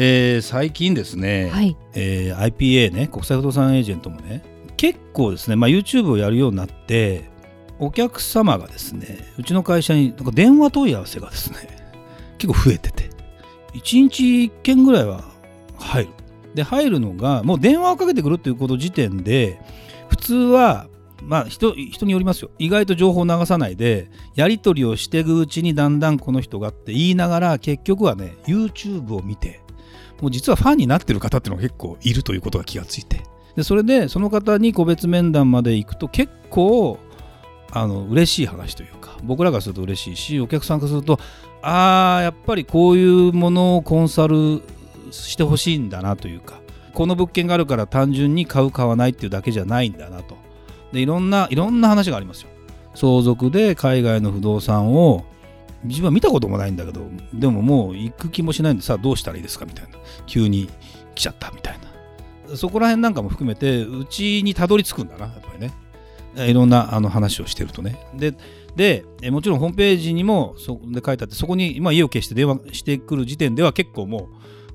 えー、最近ですね、はい。えー、IPA ね国際不動産エージェントもね結構ですね、まあ、YouTube をやるようになってお客様がですねうちの会社になんか電話問い合わせがですね 結構増えてて1日1件ぐらいは入る。で入るのがもう電話をかけてくるっていうこと時点で普通はまあ人人によりますよ。意外と情報を流さないでやり取りをしていくうちにだんだんこの人がって言いながら結局はね YouTube を見てもう実はファンになってる方っていうのが結構いるということが気がついて。でそれでその方に個別面談まで行くと結構あの嬉しい話というか僕らがすると嬉しいしお客さんからするとああやっぱりこういうものをコンサルしてほしいんだなというかこの物件があるから単純に買う買わないっていうだけじゃないんだなと。でいろんないろんな話がありますよ。相続で海外の不動産を自分は見たこともないんだけどでももう行く気もしないんでさあどうしたらいいですかみたいな。急に来ちゃったみたいな。そこら辺なんかも含めてうちにたどり着くんだなやっぱりね。いろんなあの話をしてるとね。ででもちろんホームページにもそこで書いてあってそこに、ま、家を消して電話してくる時点では結構も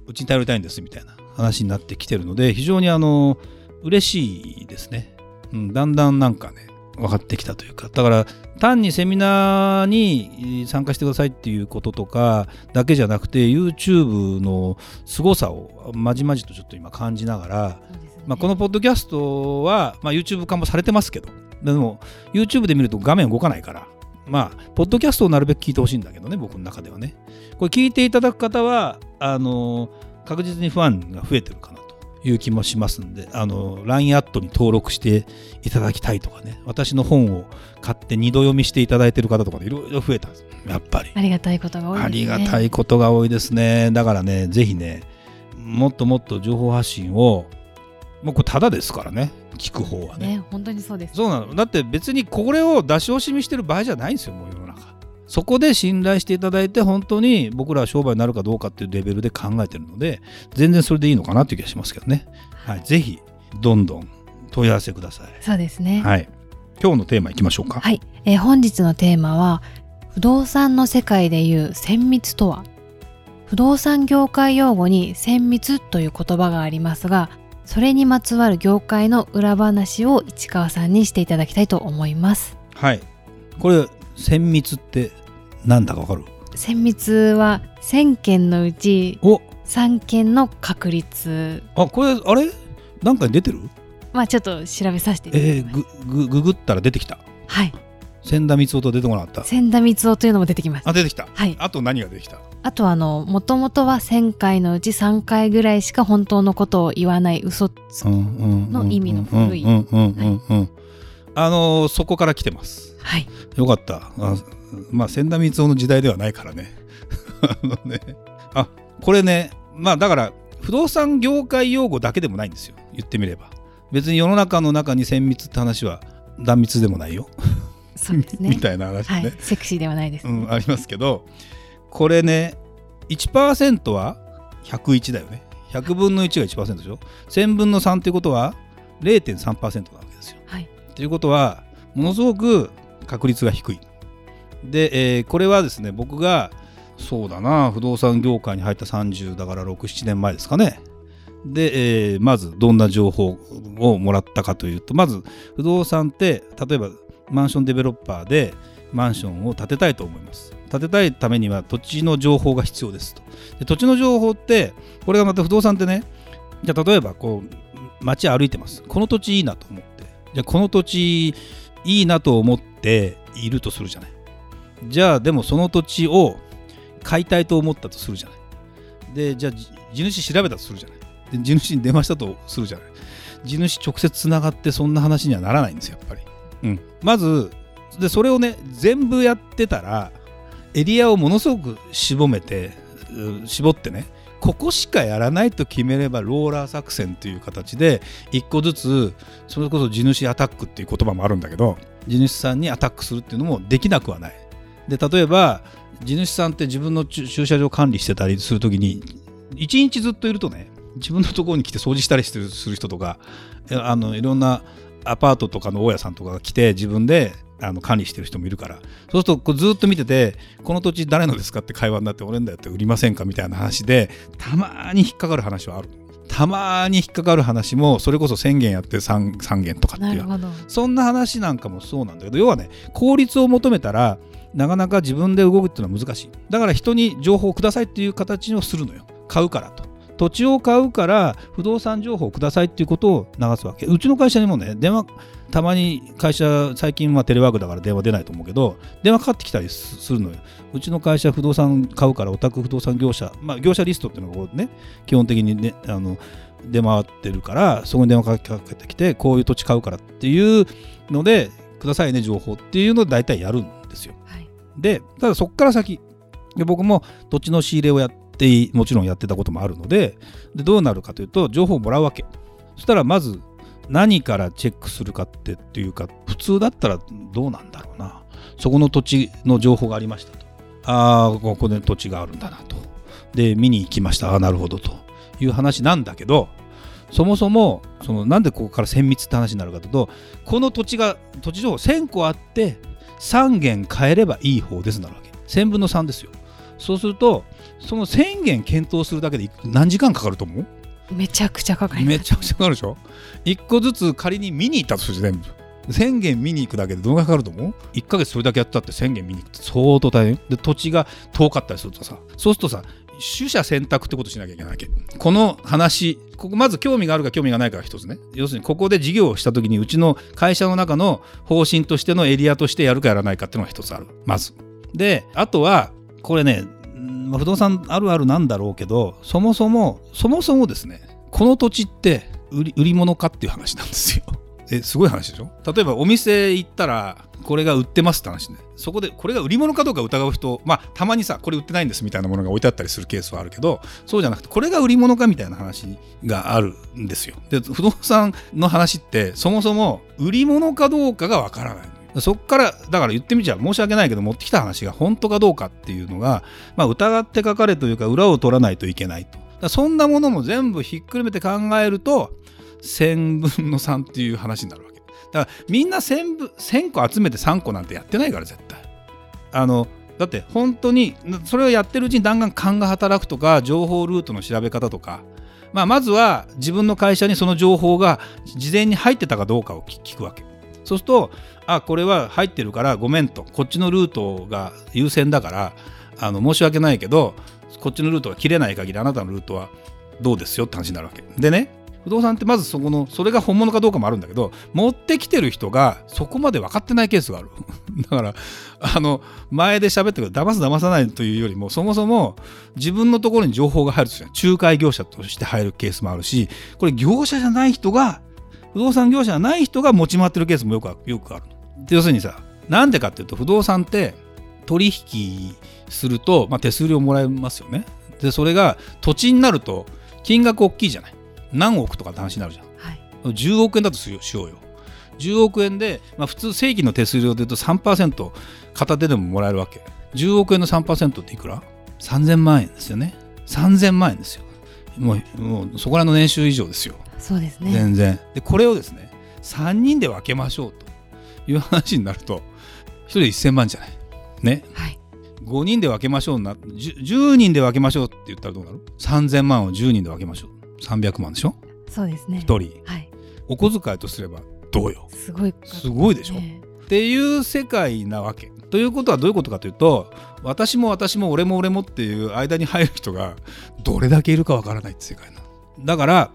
ううちに頼りたいんですみたいな話になってきてるので非常にあの嬉しいですね、うん、だんだんなんかね分かってきたというかだから単にセミナーに参加してくださいっていうこととかだけじゃなくて YouTube の凄さをまじまじとちょっと今感じながら、ね、まあ、このポッドキャストは、まあ、YouTube 化もされてますけどでも YouTube で見ると画面動かないからまあポッドキャストをなるべく聞いてほしいんだけどね僕の中ではね。これ聞いていただく方はあの確実にファンが増えてるかないう気もしますんで、あの、LINE アットに登録していただきたいとかね、私の本を買って二度読みしていただいている方とかでいろいろ増えたんです。やっぱり。ありがたいことが多いですね。ありがたいことが多いですね。だからね、ぜひね、もっともっと情報発信を、もうこれただですからね、聞く方はね。ね本当にそうです。そうなの。だって別にこれを出し惜しみしてる場合じゃないんですよ、もう世の中。そこで信頼していただいて本当に僕らは商売になるかどうかっていうレベルで考えてるので全然それでいいのかなという気がしますけどね、はい、ぜひどんどん問い合わせください。そうですね。はい。今日のテーマいきましょうか。はい、えー、本日のテーマは不動産の世界でいう綿密とは。不動産業界用語に綿密という言葉がありますがそれにまつわる業界の裏話を市川さんにしていただきたいと思います。はい。これ綿密ってなんだかわかる？綿密は1000件のうち3件の確率。あこれあれ？なんかに出てる？まあちょっと調べさせてえー、ぐぐググったら出てきた。はい。千田光夫と出てこなかった。千田光夫というのも出てきます。あ出てきた。はい。あと何が出てきた？あとあのもともとは1000回のうち3回ぐらいしか本当のことを言わない嘘つの意味の古いあのー、そこから来てます。はい。よかった。あまあ千田光夫の時代ではないからね。あのね。あこれねまあだから不動産業界用語だけでもないんですよ。言ってみれば。別に世の中の中に綿密って話は断密でもないよ。そうですね。みたいな話ね、はい、セクシーではないです、ね、うん、ありますけどこれね1%は101だよね。100分の1が1%でしょ。1000分の3っていうことは0.3%なわけですよ。はい、ということはものすごく確率が低い。で、えー、これはですね僕がそうだな不動産業界に入った30だから67年前ですかね。で、えー、まずどんな情報をもらったかというとまず不動産って例えばマンションデベロッパーでマンションを建てたいと思います。建てたいためには土地の情報が必要ですと。で土地の情報ってこれがまた不動産ってねじゃあ例えばこう街歩いてます。この土地いいなと思ってじゃこの土地いいなと思っているとするじゃないじゃあでもその土地を買いたいと思ったとするじゃない。で、じゃあ地主調べたとするじゃない。で地主に電話したとするじゃない。地主直接つながってそんな話にはならないんですよ、やっぱり。うん。まず、で、それをね、全部やってたら、エリアをものすごく絞めて、絞ってね、ここしかやらないと決めればローラー作戦という形で1個ずつそれこそ地主アタックっていう言葉もあるんだけど地主さんにアタックするっていうのもできなくはない。で例えば地主さんって自分の駐車場管理してたりする時に1日ずっといるとね自分のところに来て掃除したりする人とかあのいろんなアパートとかの大家さんとかが来て自分であの管理してる人もいるから。そうするとこうずっと見ててこの土地誰のですかって会話になって俺んだよって売りませんかみたいな話でたまに引っかかる話はある。たまに引っかかる話もそれこそ1000件やって 3, 3件とかっていう。そんな話なんかもそうなんだけど要はね効率を求めたらなかなか自分で動くっていうのは難しい。だから人に情報をくださいっていう形をするのよ。買うからと土地を買うから不動産情報をくださいっていうことを流すわけ。うちの会社にもね電話たまに会社最近はテレワークだから電話出ないと思うけど電話かかってきたりするのよ。うちの会社不動産買うからお宅不動産業者まあ業者リストっていうのがこうね基本的にねあの出回ってるからそこに電話かけてきてこういう土地買うからっていうのでくださいね情報っていうのを大体やるんですよ、はい、でただそこから先。で僕も土地の仕入れをやってもちろんやってたこともあるのででどうなるかというと情報をもらうわけ。そしたらまず何からチェックするかってっていうか普通だったらどうなんだろうな。そこの土地の情報がありましたと。ああここで土地があるんだなと。で見に行きました。ああなるほどと。いう話なんだけどそもそもそのなんでここから綿密って話になるかというとこの土地が土地情報1000個あって3件変えればいい方ですなるわけ。1000分の3ですよ。そうするとその1000件検討するだけで何時間かかると思う？めちゃくちゃかかりめちゃくちゃかかるでしょ？1個ずつ仮に見に行ったとする全部。1000件見に行くだけでどのぐらいかかると思う ?1 ヶ月それだけやったって1000件見に行くって相当大変。で土地が遠かったりするとさ。そうするとさ取捨選択ってことしなきゃいけないわけ。この話ここまず興味があるか興味がないかが一つね。要するにここで事業をした時にうちの会社の中の方針としてのエリアとしてやるかやらないかっていうのが一つある。まず。であとはこれねまあ、不動産あるあるなんだろうけどそもそもそもそもですねこの土地って売り売り物かっていう話なんですよ。えすごい話でしょ？例えばお店行ったらこれが売ってますって話ね。そこでこれが売り物かどうか疑う人まあたまにさこれ売ってないんですみたいなものが置いてあったりするケースはあるけどそうじゃなくてこれが売り物かみたいな話があるんですよ。で不動産の話ってそもそも売り物かどうかがわからない。そこからだから言ってみちゃ申し訳ないけど持ってきた話が本当かどうかっていうのが、まあ、疑って書かれというか裏を取らないといけないと。そんなものも全部ひっくるめて考えると1000分の3っていう話になるわけ。だからみんな 1000, 分1000個集めて3個なんてやってないから絶対。あのだって本当にそれをやってるうちにだんだん勘が働くとか情報ルートの調べ方とか。まあ、まずは自分の会社にその情報が事前に入ってたかどうかを聞くわけ。そうするとあこれは入ってるからごめんと。こっちのルートが優先だからあの申し訳ないけどこっちのルートが切れない限りあなたのルートはどうですよって話になるわけ。でね不動産ってまずそこのそれが本物かどうかもあるんだけど持ってきてる人がそこまで分かってないケースがある。だからあの前で喋ったけど騙す騙さないというよりもそもそも自分のところに情報が入るとして仲介業者として入るケースもあるしこれ業者じゃない人が不動産業者じゃない人が持ち回ってるケースもよくよくある。要するにさなんでかっていうと不動産って取引すると、まあ、手数料もらえますよね。でそれが土地になると金額大きいじゃない。何億とかって話になるじゃん、はい、10億円だとしようよ。10億円で、まあ、普通正規の手数料でいうと3%片手でももらえるわけ。10億円の3%っていくら ?3000 万円ですよね。3000万円ですよもうもうそこらの年収以上ですよ。そうですね。全然。でこれをですね3人で分けましょうと。いう話になると1人1000万じゃない。ね、はい、5人で分けましょうな 10, 10人で分けましょうって言ったらどうなる ?3000 万を10人で分けましょう。300万でしょ？そうですね。1人、はい、お小遣いとすればどうよ？すごい、すごいでしょ、っていう世界なわけ。ということはどういうことかというと私も私も俺も俺もっていう間に入る人がどれだけいるかわからないって世界なだから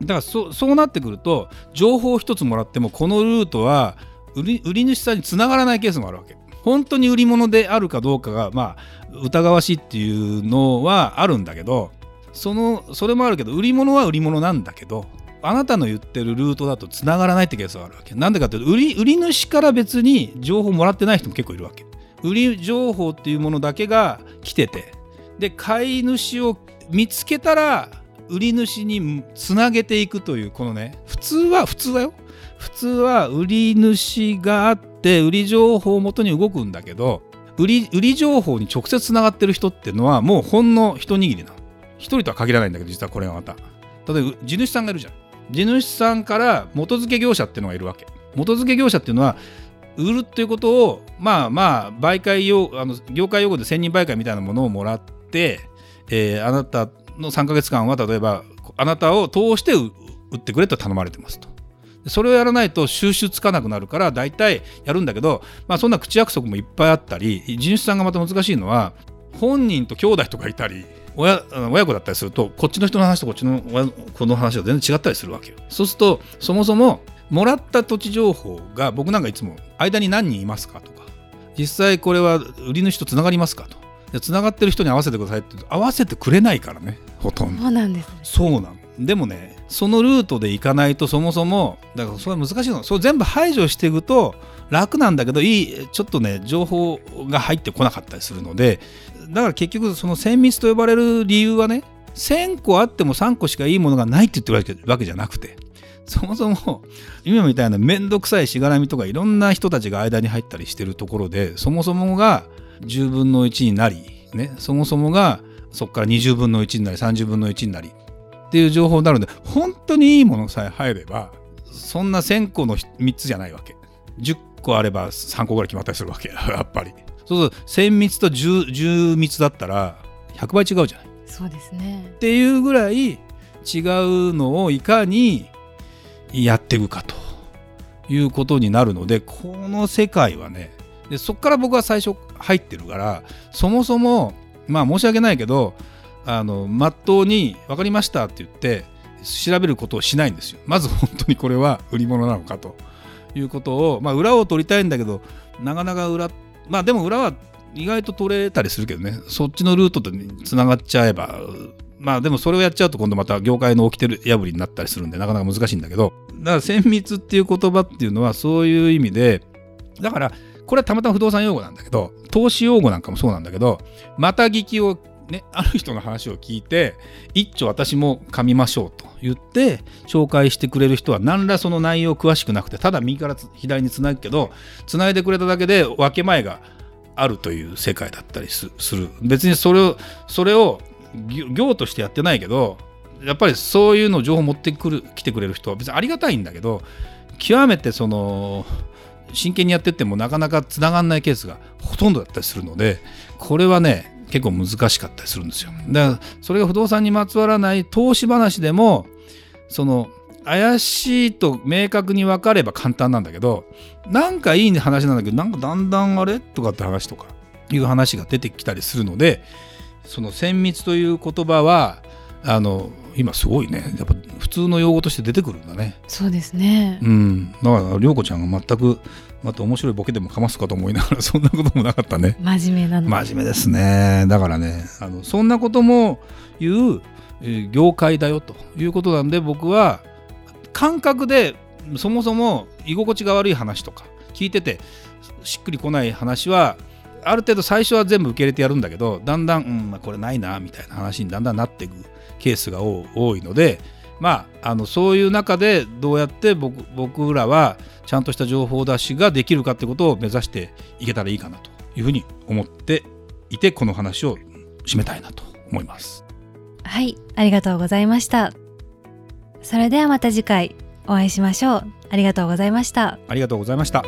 だからそそうなってくると情報一つもらってもこのルートは売り売り主さんにつながらないケースもあるわけ。本当に売り物であるかどうかがまあ疑わしいっていうのはあるんだけどそのそれもあるけど売り物は売り物なんだけどあなたの言ってるルートだとつながらないってケースがあるわけ。なんでかっていうと売り売り主から別に情報もらってない人も結構いるわけ。売り情報っていうものだけが来てて。で買い主を見つけたら売り主につなげていくというこのね普通は普通だよ。普通は売り主があって売り情報をもとに動くんだけど売り売り情報に直接つながってる人っていうのはもうほんの一握りなの。一人とは限らないんだけど実はこれがまた。例えば地主さんがいるじゃん。地主さんから元付け業者っていうのがいるわけ。元付け業者っていうのは売るっていうことをまあまあ媒介用あの業界用語で専任媒介みたいなものをもらって、えー、あなたの3か月間は例えばあなたを通して売ってくれと頼まれてますと。それをやらないと収集つかなくなるから大体やるんだけど、まあ、そんな口約束もいっぱいあったり地主さんがまた難しいのは本人と兄弟とかいたり親親子だったりするとこっちの人の話とこっちの子の話は全然違ったりするわけよ。そうするとそもそももらった土地情報が僕なんかいつも間に何人いますかとか実際これは売り主とつながりますかと。でつながってる人に合わせてくださいって合わせてくれないからねほとんど。そうなんです、ね、そうなのでもねそのルートで行かないとそもそもだからそれは難しいの。それ全部排除していくと楽なんだけどいいちょっとね情報が入ってこなかったりするのでだから結局その精密と呼ばれる理由はね1000個あっても3個しかいいものがないって言ってるわけじゃなくてそもそも今みたいな面倒くさいしがらみとかいろんな人たちが間に入ったりしてるところでそもそもが10分の1になり、ね、そもそもがそこから20分の1になり30分の1になりっていう情報になるんで本当にいいものさえ入ればそんな1000個の3つじゃないわけ。10個あれば3個ぐらい決まったりするわけ。やっぱり。そうすると1000密と 10, 10密だったら100倍違うじゃない。そうですね。っていうぐらい違うのをいかにやっていくかということになるのでこの世界はねでそこから僕は最初入ってるからそもそもまあ申し訳ないけどあの真っ当に分かりましたって言って調べることをしないんですよ。まず本当にこれは売り物なのかということを、まあ、裏を取りたいんだけどなかなか裏まあでも裏は意外と取れたりするけどね。そっちのルートとつながっちゃえばまあでもそれをやっちゃうと今度また業界の起きてる破りになったりするんでなかなか難しいんだけど。だから精密っていう言葉っていうのはそういう意味でだからこれはたまたま不動産用語なんだけど投資用語なんかもそうなんだけどまた聞きをね、ある人の話を聞いて一丁私も噛みましょうと言って紹介してくれる人は何らその内容詳しくなくてただ右から左につなぐけどつないでくれただけで分け前があるという世界だったりする。別にそれをそれを業としてやってないけどやっぱりそういうの情報持ってくる来てくれる人は別にありがたいんだけど極めてその真剣にやってってもなかなかつながんないケースがほとんどだったりするのでこれはね結構難しかったりするんですよ。だからそれが不動産にまつわらない投資話でもその怪しいと明確に分かれば簡単なんだけどなんかいい話なんだけどなんかだんだんあれ？とかって話とかいう話が出てきたりするのでその綿密という言葉はあの今すごいね。やっぱ普通の用語として出てくるんだね。そうですね。うん。だから涼子ちゃんが全くまた面白いボケでもかますかと思いながらそんなこともなかったね。真面目なの。真面目ですね。だからねあのそんなことも言う業界だよということなんで僕は感覚でそもそも居心地が悪い話とか聞いててしっくりこない話はある程度最初は全部受け入れてやるんだけどだんだん、うんまあ、これないなみたいな話にだんだんなっていくケースが多いのでまああのそういう中でどうやって僕僕らはちゃんとした情報出しができるかってことを目指していけたらいいかなというふうに思っていてこの話を締めたいなと思います。はいありがとうございました。それではまた次回お会いしましょう。ありがとうございました。ありがとうございました